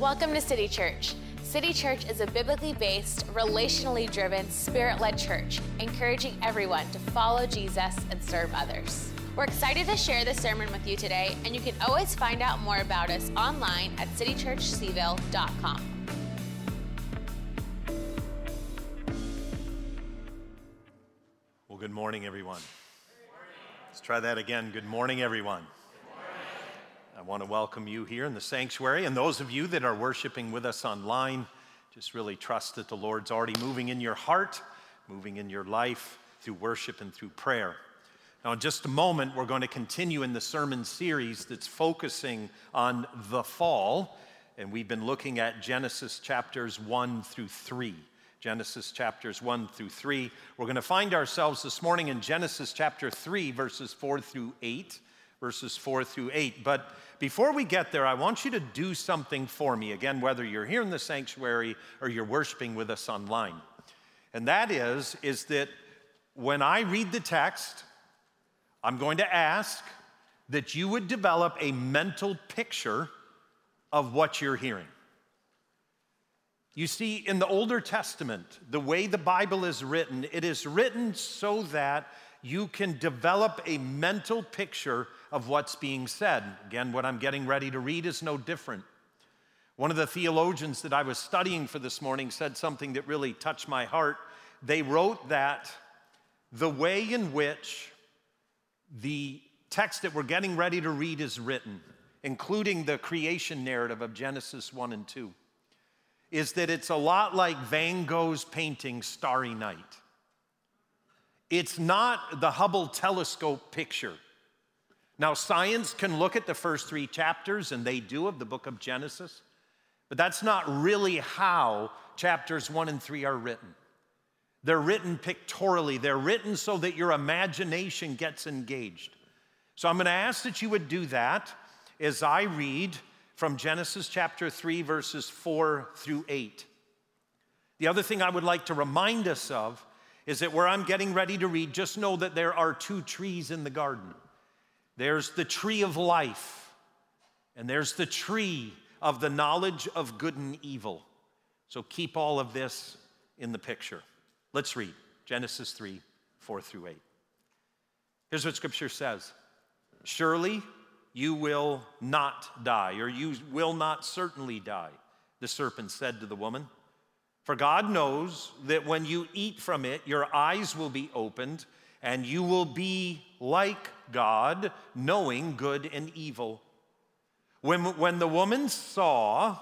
Welcome to City Church. City Church is a biblically based, relationally driven, spirit led church, encouraging everyone to follow Jesus and serve others. We're excited to share this sermon with you today, and you can always find out more about us online at citychurchseville.com. Well, good morning, everyone. Let's try that again. Good morning, everyone. Want to welcome you here in the sanctuary and those of you that are worshiping with us online. Just really trust that the Lord's already moving in your heart, moving in your life through worship and through prayer. Now, in just a moment, we're going to continue in the sermon series that's focusing on the fall, and we've been looking at Genesis chapters 1 through 3. Genesis chapters 1 through 3. We're going to find ourselves this morning in Genesis chapter 3, verses 4 through 8. Verses 4 through 8. But before we get there, I want you to do something for me. Again, whether you're here in the sanctuary or you're worshiping with us online. And that is, is that when I read the text, I'm going to ask that you would develop a mental picture of what you're hearing. You see, in the Older Testament, the way the Bible is written, it is written so that you can develop a mental picture of what's being said. Again, what I'm getting ready to read is no different. One of the theologians that I was studying for this morning said something that really touched my heart. They wrote that the way in which the text that we're getting ready to read is written, including the creation narrative of Genesis 1 and 2, is that it's a lot like Van Gogh's painting Starry Night. It's not the Hubble telescope picture. Now, science can look at the first three chapters, and they do of the book of Genesis, but that's not really how chapters one and three are written. They're written pictorially, they're written so that your imagination gets engaged. So I'm going to ask that you would do that as I read from Genesis chapter 3, verses 4 through 8. The other thing I would like to remind us of is that where I'm getting ready to read, just know that there are two trees in the garden there's the tree of life, and there's the tree of the knowledge of good and evil. So keep all of this in the picture. Let's read Genesis 3 4 through 8. Here's what scripture says Surely you will not die, or you will not certainly die, the serpent said to the woman. For God knows that when you eat from it, your eyes will be opened, and you will be like God, knowing good and evil. When, when the woman saw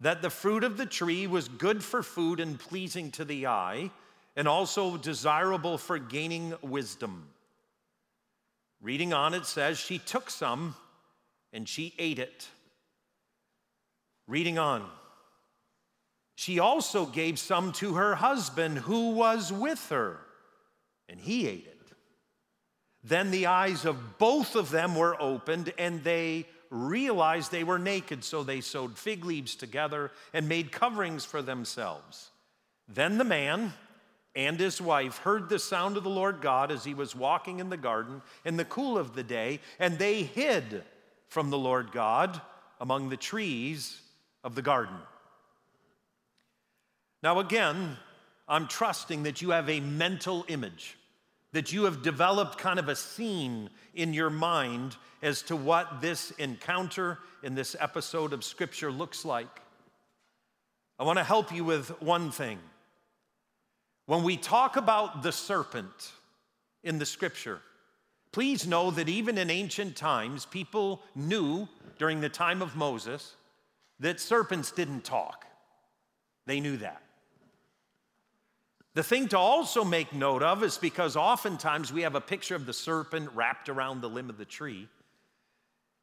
that the fruit of the tree was good for food and pleasing to the eye, and also desirable for gaining wisdom. Reading on, it says, She took some and she ate it. Reading on, she also gave some to her husband who was with her, and he ate it. Then the eyes of both of them were opened, and they realized they were naked, so they sewed fig leaves together and made coverings for themselves. Then the man and his wife heard the sound of the Lord God as he was walking in the garden in the cool of the day, and they hid from the Lord God among the trees of the garden. Now, again, I'm trusting that you have a mental image, that you have developed kind of a scene in your mind as to what this encounter in this episode of Scripture looks like. I want to help you with one thing. When we talk about the serpent in the Scripture, please know that even in ancient times, people knew during the time of Moses that serpents didn't talk. They knew that. The thing to also make note of is because oftentimes we have a picture of the serpent wrapped around the limb of the tree,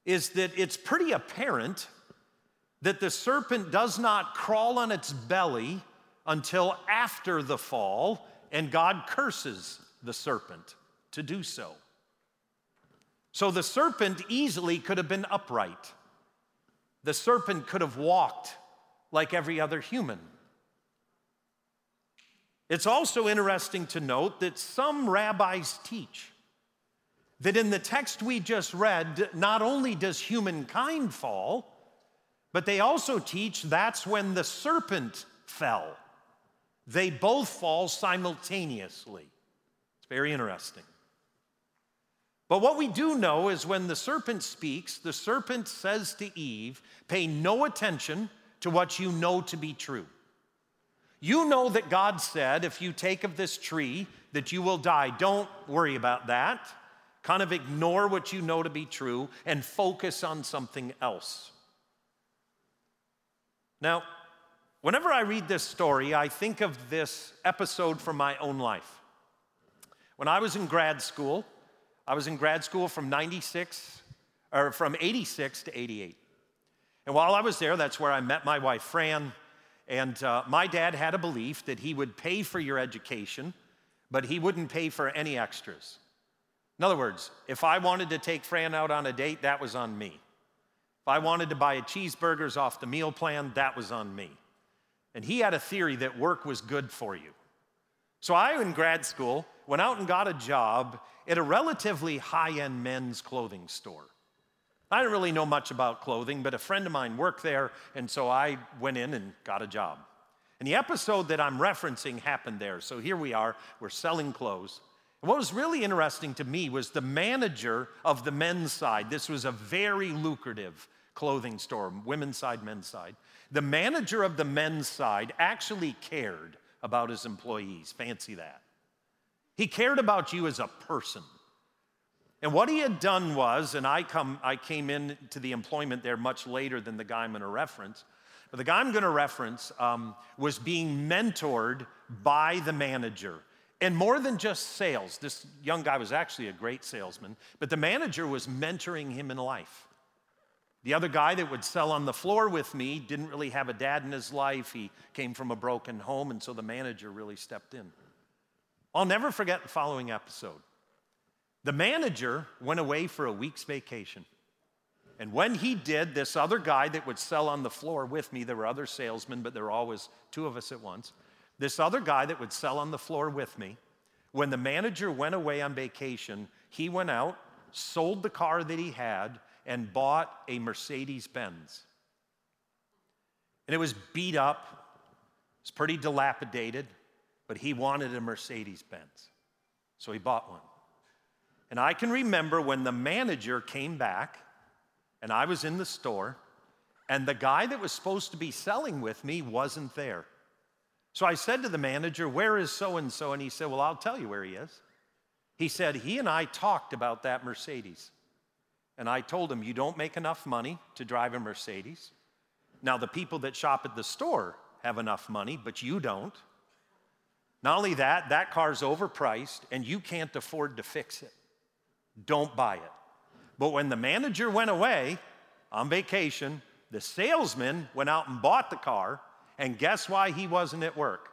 is that it's pretty apparent that the serpent does not crawl on its belly until after the fall, and God curses the serpent to do so. So the serpent easily could have been upright. The serpent could have walked like every other human. It's also interesting to note that some rabbis teach that in the text we just read, not only does humankind fall, But they also teach that's when the serpent fell. They both fall simultaneously. It's very interesting. But what we do know is when the serpent speaks, the serpent says to Eve, Pay no attention to what you know to be true. You know that God said, if you take of this tree, that you will die. Don't worry about that. Kind of ignore what you know to be true and focus on something else. Now, whenever I read this story, I think of this episode from my own life. When I was in grad school, I was in grad school from 96 or from 86 to 88. And while I was there, that's where I met my wife, Fran. And uh, my dad had a belief that he would pay for your education, but he wouldn't pay for any extras. In other words, if I wanted to take Fran out on a date, that was on me. If I wanted to buy a cheeseburgers off the meal plan, that was on me. And he had a theory that work was good for you. So I, in grad school, went out and got a job at a relatively high end men's clothing store. I didn't really know much about clothing, but a friend of mine worked there, and so I went in and got a job. And the episode that I'm referencing happened there. So here we are, we're selling clothes. And what was really interesting to me was the manager of the men's side. This was a very lucrative clothing store, women's side, men's side. The manager of the men's side actually cared about his employees. Fancy that. He cared about you as a person. And what he had done was, and I, come, I came into the employment there much later than the guy I'm going to reference, but the guy I'm going to reference um, was being mentored by the manager. And more than just sales, this young guy was actually a great salesman, but the manager was mentoring him in life. The other guy that would sell on the floor with me didn't really have a dad in his life. He came from a broken home, and so the manager really stepped in. I'll never forget the following episode. The manager went away for a week's vacation. And when he did, this other guy that would sell on the floor with me, there were other salesmen, but there were always two of us at once. This other guy that would sell on the floor with me, when the manager went away on vacation, he went out, sold the car that he had, and bought a Mercedes Benz. And it was beat up, it was pretty dilapidated, but he wanted a Mercedes Benz. So he bought one. And I can remember when the manager came back and I was in the store and the guy that was supposed to be selling with me wasn't there. So I said to the manager, Where is so and so? And he said, Well, I'll tell you where he is. He said, He and I talked about that Mercedes. And I told him, You don't make enough money to drive a Mercedes. Now, the people that shop at the store have enough money, but you don't. Not only that, that car's overpriced and you can't afford to fix it don't buy it. But when the manager went away on vacation, the salesman went out and bought the car, and guess why he wasn't at work?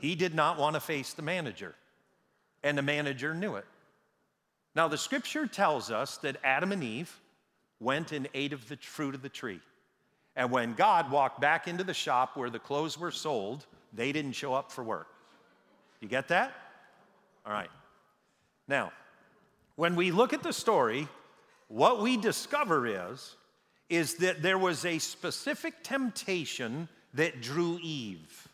He did not want to face the manager, and the manager knew it. Now, the scripture tells us that Adam and Eve went and ate of the fruit of the tree. And when God walked back into the shop where the clothes were sold, they didn't show up for work. You get that? All right. Now, when we look at the story, what we discover is, is that there was a specific temptation that drew Eve.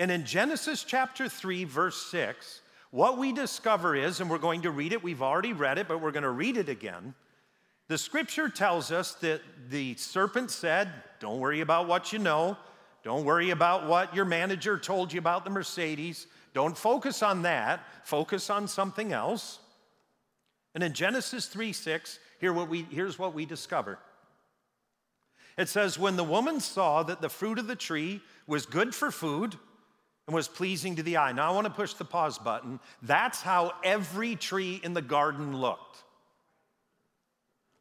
And in Genesis chapter 3, verse 6, what we discover is, and we're going to read it, we've already read it, but we're going to read it again. The scripture tells us that the serpent said, Don't worry about what you know. Don't worry about what your manager told you about the Mercedes. Don't focus on that. Focus on something else. And in Genesis 3 6, here what we, here's what we discover. It says, When the woman saw that the fruit of the tree was good for food and was pleasing to the eye. Now I want to push the pause button. That's how every tree in the garden looked.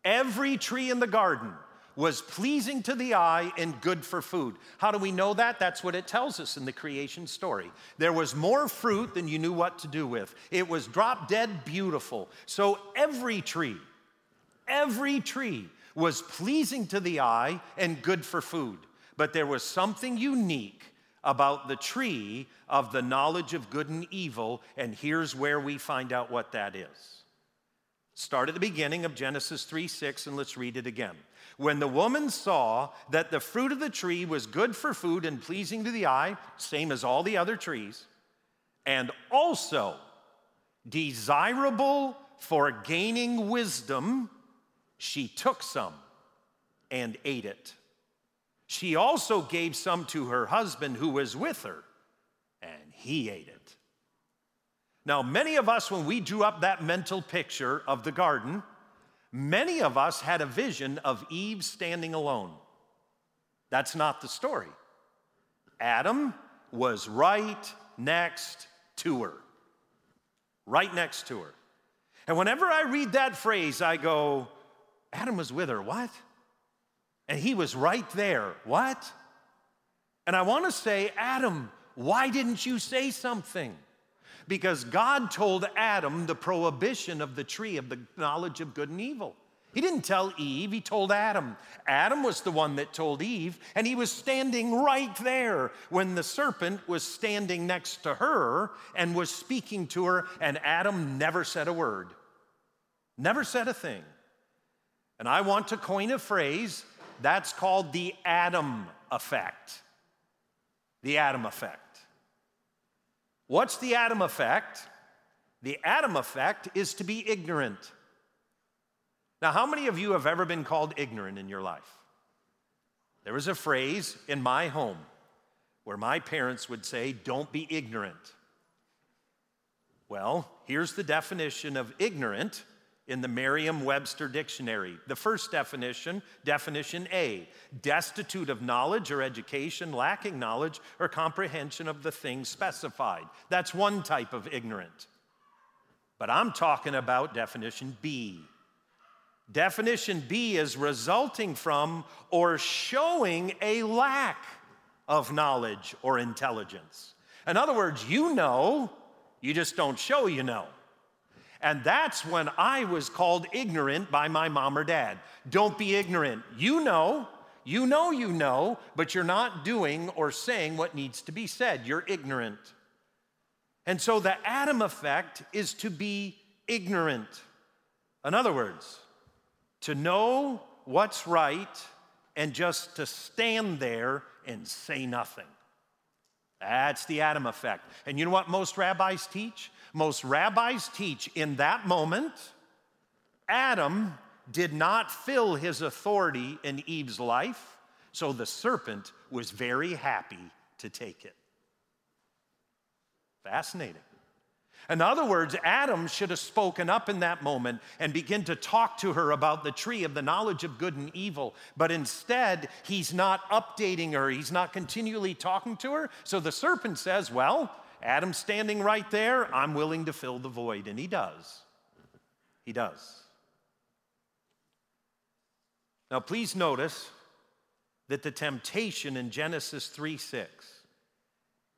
Every tree in the garden was pleasing to the eye and good for food. How do we know that? That's what it tells us in the creation story. There was more fruit than you knew what to do with, it was drop dead beautiful. So every tree, every tree was pleasing to the eye and good for food. But there was something unique about the tree of the knowledge of good and evil, and here's where we find out what that is. Start at the beginning of Genesis 3 6, and let's read it again. When the woman saw that the fruit of the tree was good for food and pleasing to the eye, same as all the other trees, and also desirable for gaining wisdom, she took some and ate it. She also gave some to her husband who was with her, and he ate it. Now, many of us, when we drew up that mental picture of the garden, many of us had a vision of Eve standing alone. That's not the story. Adam was right next to her. Right next to her. And whenever I read that phrase, I go, Adam was with her, what? And he was right there, what? And I want to say, Adam, why didn't you say something? Because God told Adam the prohibition of the tree of the knowledge of good and evil. He didn't tell Eve, he told Adam. Adam was the one that told Eve, and he was standing right there when the serpent was standing next to her and was speaking to her, and Adam never said a word, never said a thing. And I want to coin a phrase that's called the Adam effect. The Adam effect. What's the Adam effect? The Adam effect is to be ignorant. Now, how many of you have ever been called ignorant in your life? There was a phrase in my home where my parents would say, Don't be ignorant. Well, here's the definition of ignorant in the Merriam Webster Dictionary. The first definition, definition A, destitute of knowledge or education, lacking knowledge or comprehension of the thing specified. That's one type of ignorant. But I'm talking about definition B. Definition B is resulting from or showing a lack of knowledge or intelligence. In other words, you know, you just don't show you know. And that's when I was called ignorant by my mom or dad. Don't be ignorant. You know, you know, you know, but you're not doing or saying what needs to be said. You're ignorant. And so the Adam effect is to be ignorant. In other words, to know what's right and just to stand there and say nothing. That's the Adam effect. And you know what most rabbis teach? Most rabbis teach in that moment, Adam did not fill his authority in Eve's life, so the serpent was very happy to take it. Fascinating. In other words, Adam should have spoken up in that moment and begin to talk to her about the tree of the knowledge of good and evil. But instead, he's not updating her, he's not continually talking to her. So the serpent says, Well, Adam standing right there, I'm willing to fill the void. And he does. He does. Now, please notice that the temptation in Genesis 3 6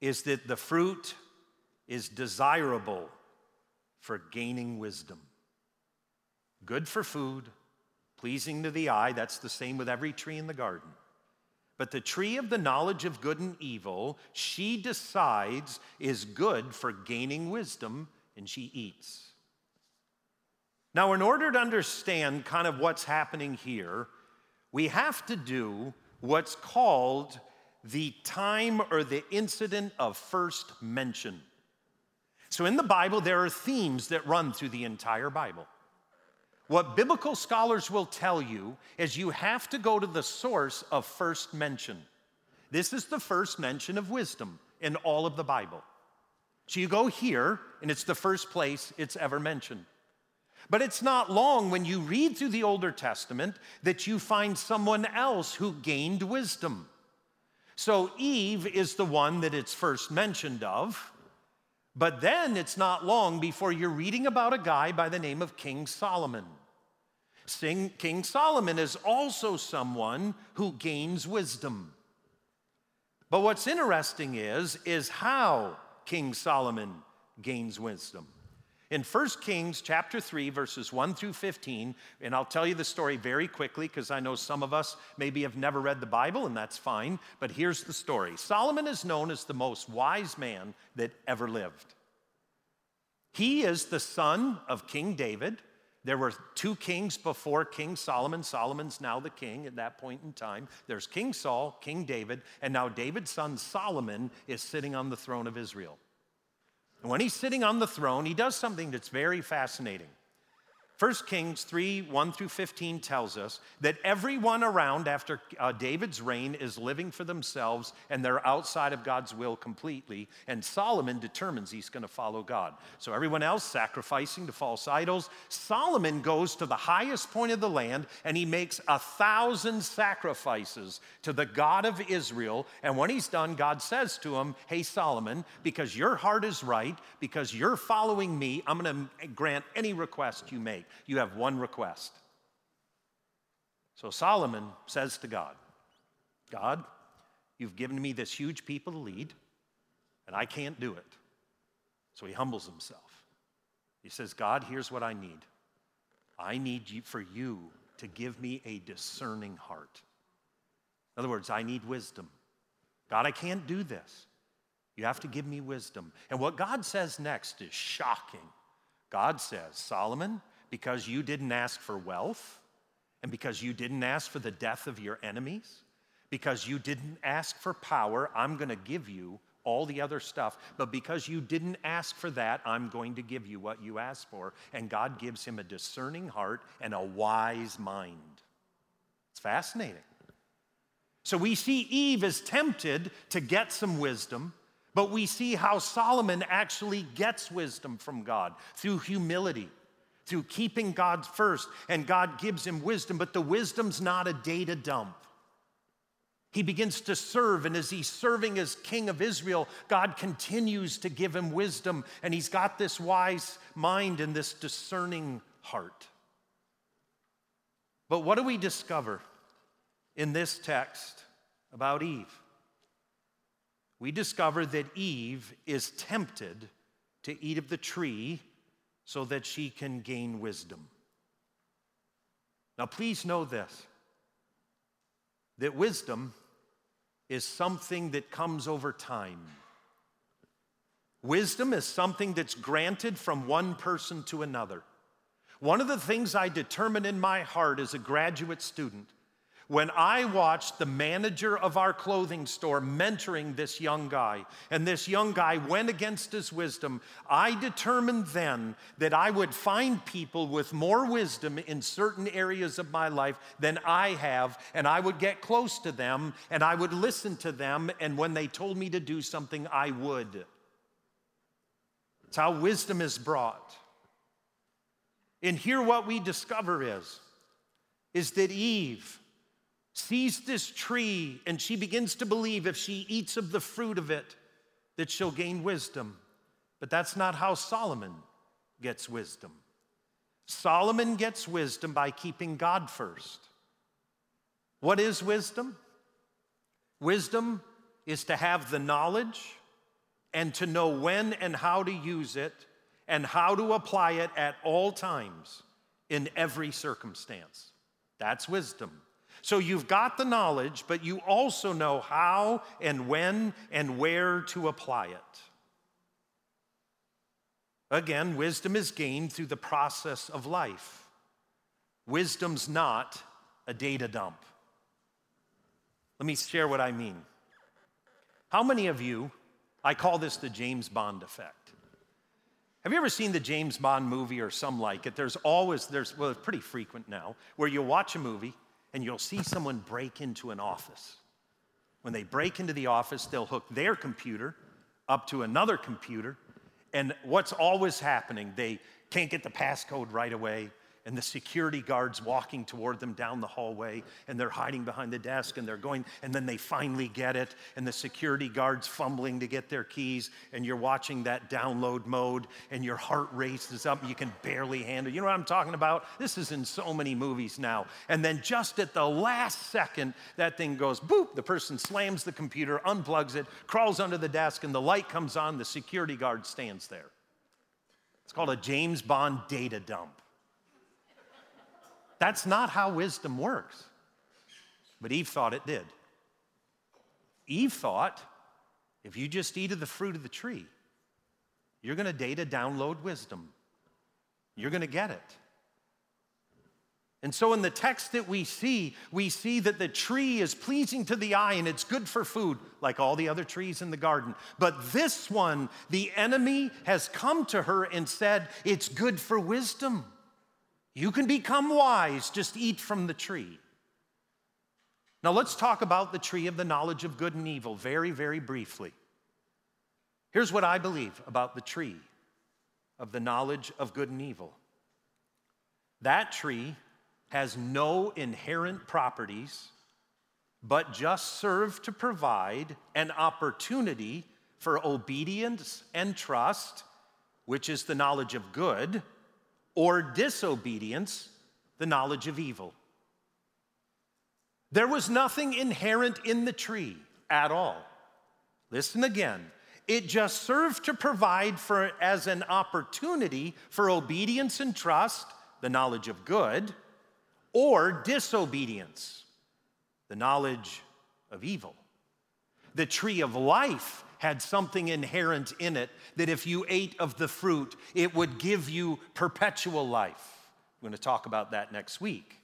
is that the fruit is desirable for gaining wisdom. Good for food, pleasing to the eye. That's the same with every tree in the garden. But the tree of the knowledge of good and evil, she decides is good for gaining wisdom, and she eats. Now, in order to understand kind of what's happening here, we have to do what's called the time or the incident of first mention. So, in the Bible, there are themes that run through the entire Bible. What biblical scholars will tell you is you have to go to the source of first mention. This is the first mention of wisdom in all of the Bible. So you go here, and it's the first place it's ever mentioned. But it's not long when you read through the Older Testament that you find someone else who gained wisdom. So Eve is the one that it's first mentioned of. But then it's not long before you're reading about a guy by the name of King Solomon. King Solomon is also someone who gains wisdom. But what's interesting is, is how King Solomon gains wisdom. In 1 Kings chapter 3, verses 1 through 15, and I'll tell you the story very quickly because I know some of us maybe have never read the Bible, and that's fine, but here's the story Solomon is known as the most wise man that ever lived. He is the son of King David, There were two kings before King Solomon. Solomon's now the king at that point in time. There's King Saul, King David, and now David's son Solomon is sitting on the throne of Israel. And when he's sitting on the throne, he does something that's very fascinating. 1 Kings 3 1 through 15 tells us that everyone around after uh, David's reign is living for themselves and they're outside of God's will completely. And Solomon determines he's going to follow God. So everyone else sacrificing to false idols. Solomon goes to the highest point of the land and he makes a thousand sacrifices to the God of Israel. And when he's done, God says to him, Hey, Solomon, because your heart is right, because you're following me, I'm going to grant any request you make you have one request. So Solomon says to God, God, you've given me this huge people to lead, and I can't do it. So he humbles himself. He says, God, here's what I need. I need you, for you to give me a discerning heart. In other words, I need wisdom. God, I can't do this. You have to give me wisdom. And what God says next is shocking. God says, Solomon, because you didn't ask for wealth, and because you didn't ask for the death of your enemies, because you didn't ask for power, I'm going to give you all the other stuff. But because you didn't ask for that, I'm going to give you what you asked for. And God gives him a discerning heart and a wise mind. It's fascinating. So we see Eve is tempted to get some wisdom, but we see how Solomon actually gets wisdom from God through humility through keeping God first, and God gives him wisdom, but the wisdom's not a data dump. He begins to serve, and as he's serving as king of Israel, God continues to give him wisdom, and he's got this wise mind and this discerning heart. But what do we discover in this text about Eve? We discover that Eve is tempted to eat of the tree so that she can gain wisdom. Now, please know this that wisdom is something that comes over time. Wisdom is something that's granted from one person to another. One of the things I determined in my heart as a graduate student when I watched the manager of our clothing store mentoring this young guy, and this young guy went against his wisdom, I determined then that I would find people with more wisdom in certain areas of my life than I have, and I would get close to them and I would listen to them, and when they told me to do something, I would. It's how wisdom is brought. And here, what we discover is, is that Eve, sees this tree and she begins to believe if she eats of the fruit of it that she'll gain wisdom. But that's not how Solomon gets wisdom. Solomon gets wisdom by keeping God first. What is wisdom? Wisdom is to have the knowledge and to know when and how to use it and how to apply it at all times in every circumstance. That's wisdom. So you've got the knowledge, but you also know how and when and where to apply it. Again, wisdom is gained through the process of life. Wisdom's not a data dump. Let me share what I mean. How many of you, I call this the James Bond effect. Have you ever seen the James Bond movie or some like it? There's always, there's, well, it's pretty frequent now, where you watch a movie and you'll see someone break into an office. When they break into the office, they'll hook their computer up to another computer. And what's always happening? They can't get the passcode right away and the security guards walking toward them down the hallway, and they're hiding behind the desk, and they're going, and then they finally get it, and the security guards fumbling to get their keys, and you're watching that download mode, and your heart races up, you can barely handle. You know what I'm talking about? This is in so many movies now. And then just at the last second, that thing goes boop. The person slams the computer, unplugs it, crawls under the desk, and the light comes on. The security guard stands there. It's called a James Bond data dump. That's not how wisdom works. But Eve thought it did. Eve thought if you just eat of the fruit of the tree, you're going to data download wisdom. You're going to get it. And so, in the text that we see, we see that the tree is pleasing to the eye and it's good for food, like all the other trees in the garden. But this one, the enemy has come to her and said, It's good for wisdom. You can become wise, just eat from the tree. Now, let's talk about the tree of the knowledge of good and evil very, very briefly. Here's what I believe about the tree of the knowledge of good and evil that tree has no inherent properties, but just serve to provide an opportunity for obedience and trust, which is the knowledge of good, or disobedience, the knowledge of evil. There was nothing inherent in the tree at all. Listen again. It just served to provide for as an opportunity for obedience and trust, the knowledge of good, or disobedience, the knowledge of evil. The tree of life had something inherent in it that if you ate of the fruit, it would give you perpetual life. We're going to talk about that next week.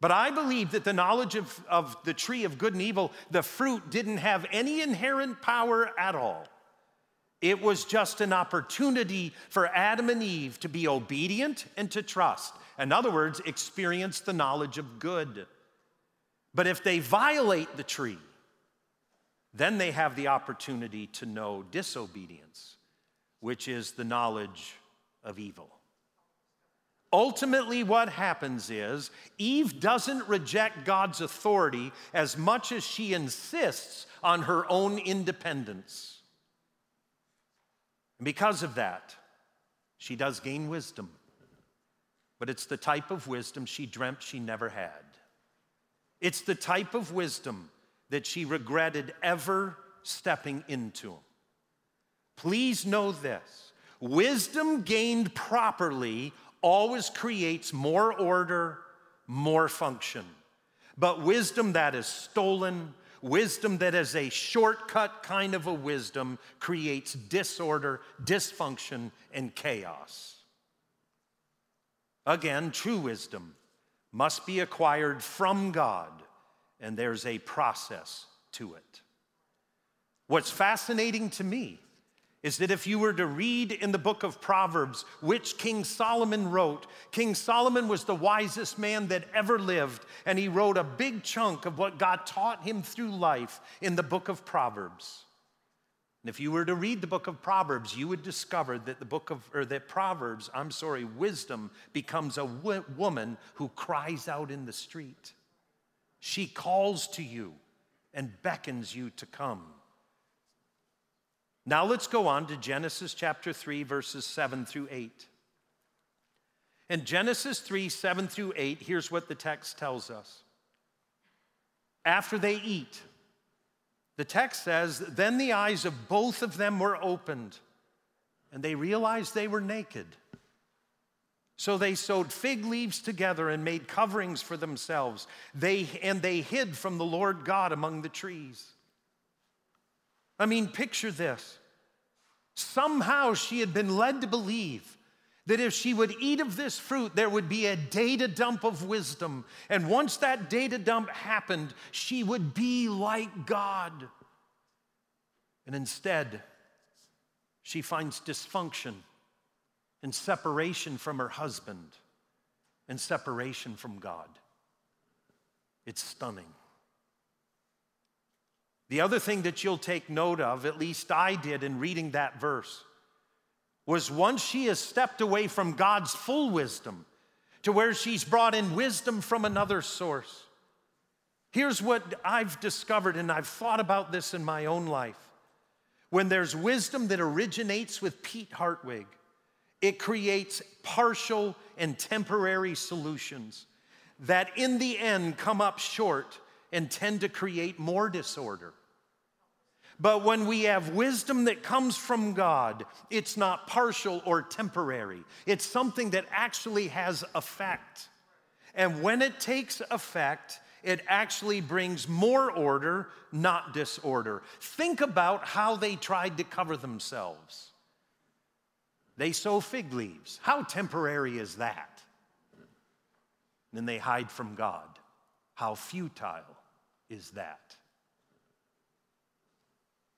But I believe that the knowledge of, of the tree of good and evil, the fruit didn't have any inherent power at all. It was just an opportunity for Adam and Eve to be obedient and to trust. In other words, experience the knowledge of good. But if they violate the tree, then they have the opportunity to know disobedience, which is the knowledge of evil. Ultimately, what happens is Eve doesn't reject God's authority as much as she insists on her own independence. And because of that, she does gain wisdom but it's the type of wisdom she dreamt she never had. It's the type of wisdom that she regretted ever stepping into. them. Please know this wisdom gained properly always creates more order, more function. But wisdom that is stolen, wisdom that is a shortcut kind of a wisdom, creates disorder, dysfunction, and chaos. Again, true wisdom must be acquired from God, and there's a process to it. What's fascinating to me is that if you were to read in the book of Proverbs, which King Solomon wrote, King Solomon was the wisest man that ever lived, and he wrote a big chunk of what God taught him through life in the book of Proverbs. And if you were to read the book of Proverbs, you would discover that the book of, or that Proverbs, I'm sorry, wisdom becomes a woman who cries out in the street. She calls to you and beckons you to come. Now let's go on to Genesis chapter 3, verses 7 through 8. In Genesis 3, 7 through 8, here's what the text tells us. After they eat, the text says, Then the eyes of both of them were opened, and they realized they were naked. So they sewed fig leaves together and made coverings for themselves. They, and they hid from the Lord God among the trees. I mean, picture this. Somehow she had been led to believe that if she would eat of this fruit, there would be a data dump of wisdom. And once that data dump happened, she would be like God. And instead, she finds dysfunction and separation from her husband and separation from God. It's stunning. The other thing that you'll take note of, at least I did in reading that verse, was once she has stepped away from God's full wisdom to where she's brought in wisdom from another source. Here's what I've discovered, and I've thought about this in my own life. When there's wisdom that originates with Pete Hartwig, it creates partial and temporary solutions that in the end come up short and tend to create more disorder. But when we have wisdom that comes from God, it's not partial or temporary. It's something that actually has effect. And when it takes effect, it actually brings more order, not disorder. Think about how they tried to cover themselves. They sew fig leaves. How temporary is that? and they hide from God. How futile is that?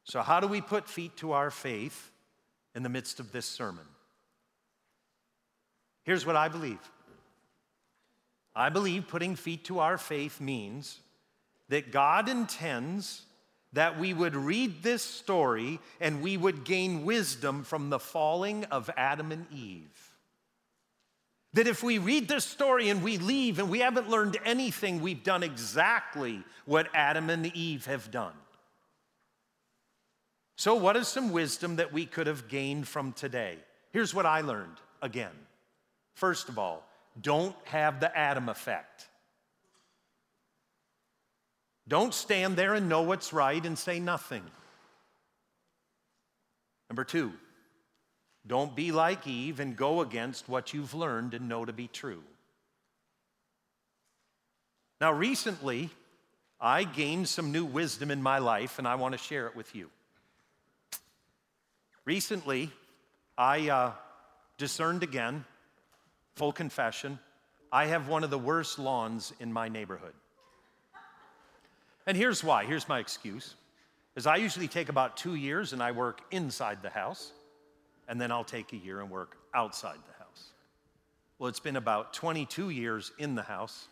So, how do we put feet to our faith in the midst of this sermon? Here's what I believe I believe putting feet to our faith means that God intends that we would read this story and we would gain wisdom from the falling of Adam and Eve. That if we read this story and we leave and we haven't learned anything, we've done exactly what Adam and Eve have done. So, what is some wisdom that we could have gained from today? Here's what I learned again. First of all, don't have the Adam effect. Don't stand there and know what's right and say nothing. Number two, don't be like Eve and go against what you've learned and know to be true. Now, recently, I gained some new wisdom in my life, and I want to share it with you. Recently, I uh, discerned again, full confession, I have one of the worst lawns in my neighborhood. And here's why. Here's my excuse. Is I usually take about 2 years and I work inside the house, and then I'll take a year and work outside the house. Well, it's been about 22 years in the house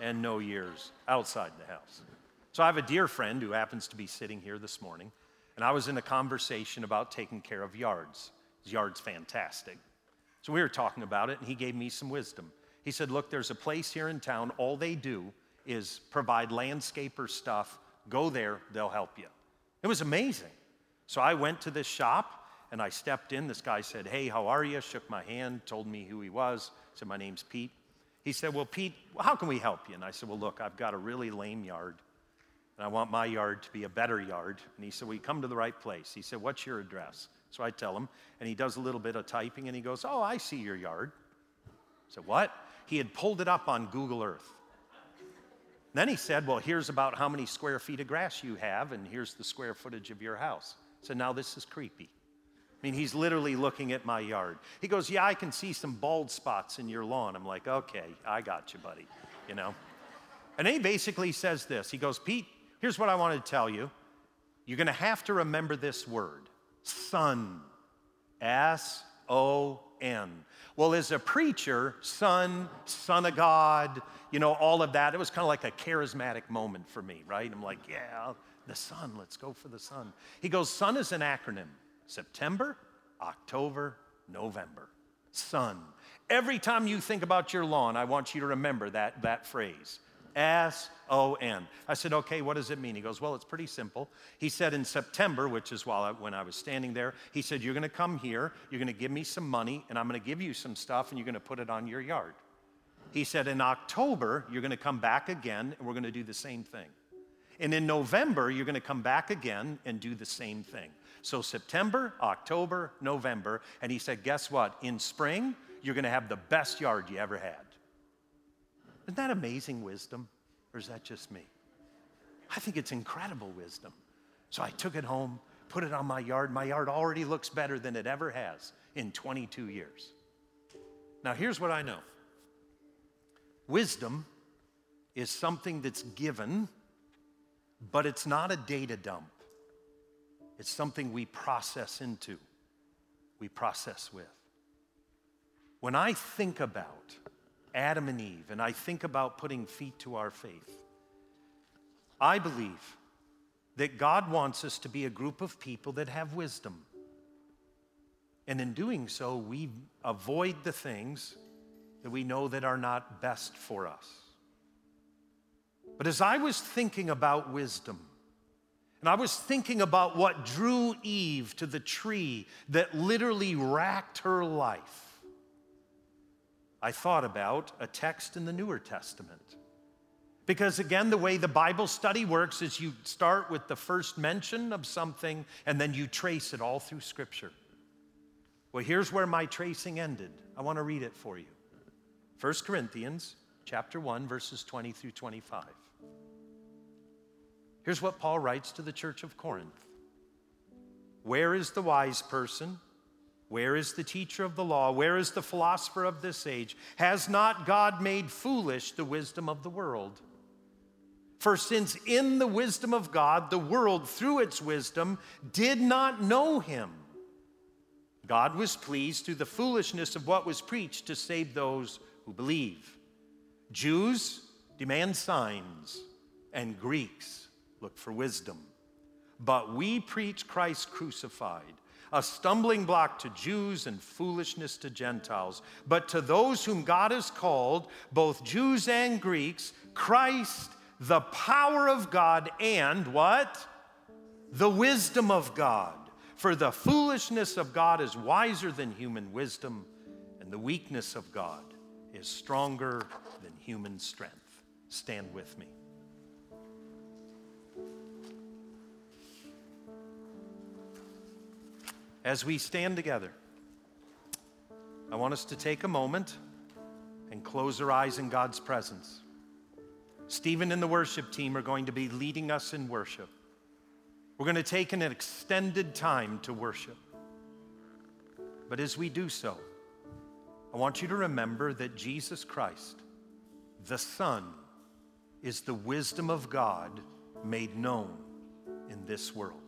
and no years outside the house. So I have a dear friend who happens to be sitting here this morning, and I was in a conversation about taking care of yards. His yard's fantastic. So we were talking about it, and he gave me some wisdom. He said, Look, there's a place here in town, all they do is provide landscaper stuff. Go there, they'll help you. It was amazing. So I went to this shop and I stepped in. This guy said, Hey, how are you? Shook my hand, told me who he was, said, My name's Pete. He said, Well, Pete, how can we help you? And I said, Well, look, I've got a really lame yard and I want my yard to be a better yard. And he said, We come to the right place. He said, What's your address? So I tell him, and he does a little bit of typing and he goes, Oh, I see your yard. I said, What? He had pulled it up on Google Earth. Then he said, Well, here's about how many square feet of grass you have, and here's the square footage of your house. So now this is creepy. I mean, he's literally looking at my yard. He goes, Yeah, I can see some bald spots in your lawn. I'm like, Okay, I got you, buddy. You know? And he basically says this He goes, Pete, here's what I want to tell you. You're going to have to remember this word son. S O N. Well, as a preacher, son, son of God, you know, all of that, it was kind of like a charismatic moment for me, right? I'm like, yeah, the son, let's go for the son. He goes, son is an acronym September, October, November. Son. Every time you think about your lawn, I want you to remember that, that phrase. S O N. I said, okay, what does it mean? He goes, well, it's pretty simple. He said in September, which is while I, when I was standing there, he said, you're going to come here, you're going to give me some money, and I'm going to give you some stuff, and you're going to put it on your yard. He said, in October, you're going to come back again, and we're going to do the same thing. And in November, you're going to come back again and do the same thing. So September, October, November, and he said, guess what? In spring, you're going to have the best yard you ever had. Isn't that amazing wisdom? Or is that just me? I think it's incredible wisdom. So I took it home, put it on my yard. My yard already looks better than it ever has in 22 years. Now, here's what I know wisdom is something that's given, but it's not a data dump. It's something we process into, we process with. When I think about Adam and Eve, and I think about putting feet to our faith, I believe that God wants us to be a group of people that have wisdom. And in doing so, we avoid the things that we know that are not best for us. But as I was thinking about wisdom, and I was thinking about what drew Eve to the tree that literally racked her life, I thought about a text in the Newer Testament. Because again, the way the Bible study works is you start with the first mention of something and then you trace it all through Scripture. Well, here's where my tracing ended. I want to read it for you. 1 Corinthians chapter 1 verses 20 through 25. Here's what Paul writes to the church of Corinth. Where is the wise person? Where is the teacher of the law? Where is the philosopher of this age? Has not God made foolish the wisdom of the world? For since in the wisdom of God, the world through its wisdom did not know him, God was pleased through the foolishness of what was preached to save those who believe. Jews demand signs, and Greeks look for wisdom. But we preach Christ crucified a stumbling block to Jews and foolishness to Gentiles. But to those whom God has called, both Jews and Greeks, Christ, the power of God, and what? The wisdom of God. For the foolishness of God is wiser than human wisdom, and the weakness of God is stronger than human strength. Stand with me. As we stand together, I want us to take a moment and close our eyes in God's presence. Stephen and the worship team are going to be leading us in worship. We're going to take an extended time to worship. But as we do so, I want you to remember that Jesus Christ, the Son, is the wisdom of God made known in this world.